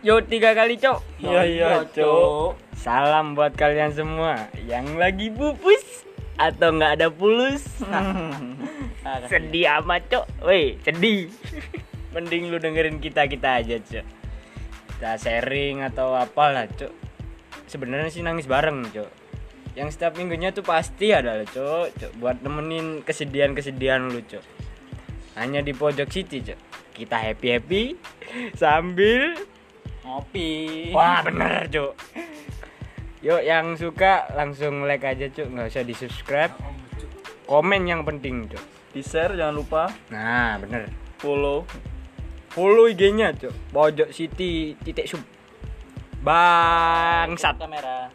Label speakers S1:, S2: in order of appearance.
S1: Yo tiga kali cok.
S2: Iya, iya, Cok.
S1: Salam buat kalian semua yang lagi pupus atau nggak ada pulus. sedih amat cok. Woi sedih. Mending lu dengerin kita kita aja cok. Kita sharing atau apalah cok. Sebenarnya sih nangis bareng cok. Yang setiap minggunya tuh pasti ada loh cok. cok. Buat nemenin kesedihan-kesedihan lu cok. Hanya di pojok city cok. Kita happy happy sambil
S2: Ngopi.
S1: Wah bener cuk Yuk yang suka langsung like aja cuk nggak usah di subscribe Komen yang penting cuk
S2: Di share jangan lupa.
S1: Nah bener
S2: Follow.
S1: Follow IG nya cuk Pojok City titik sub Bangsat
S2: kamera.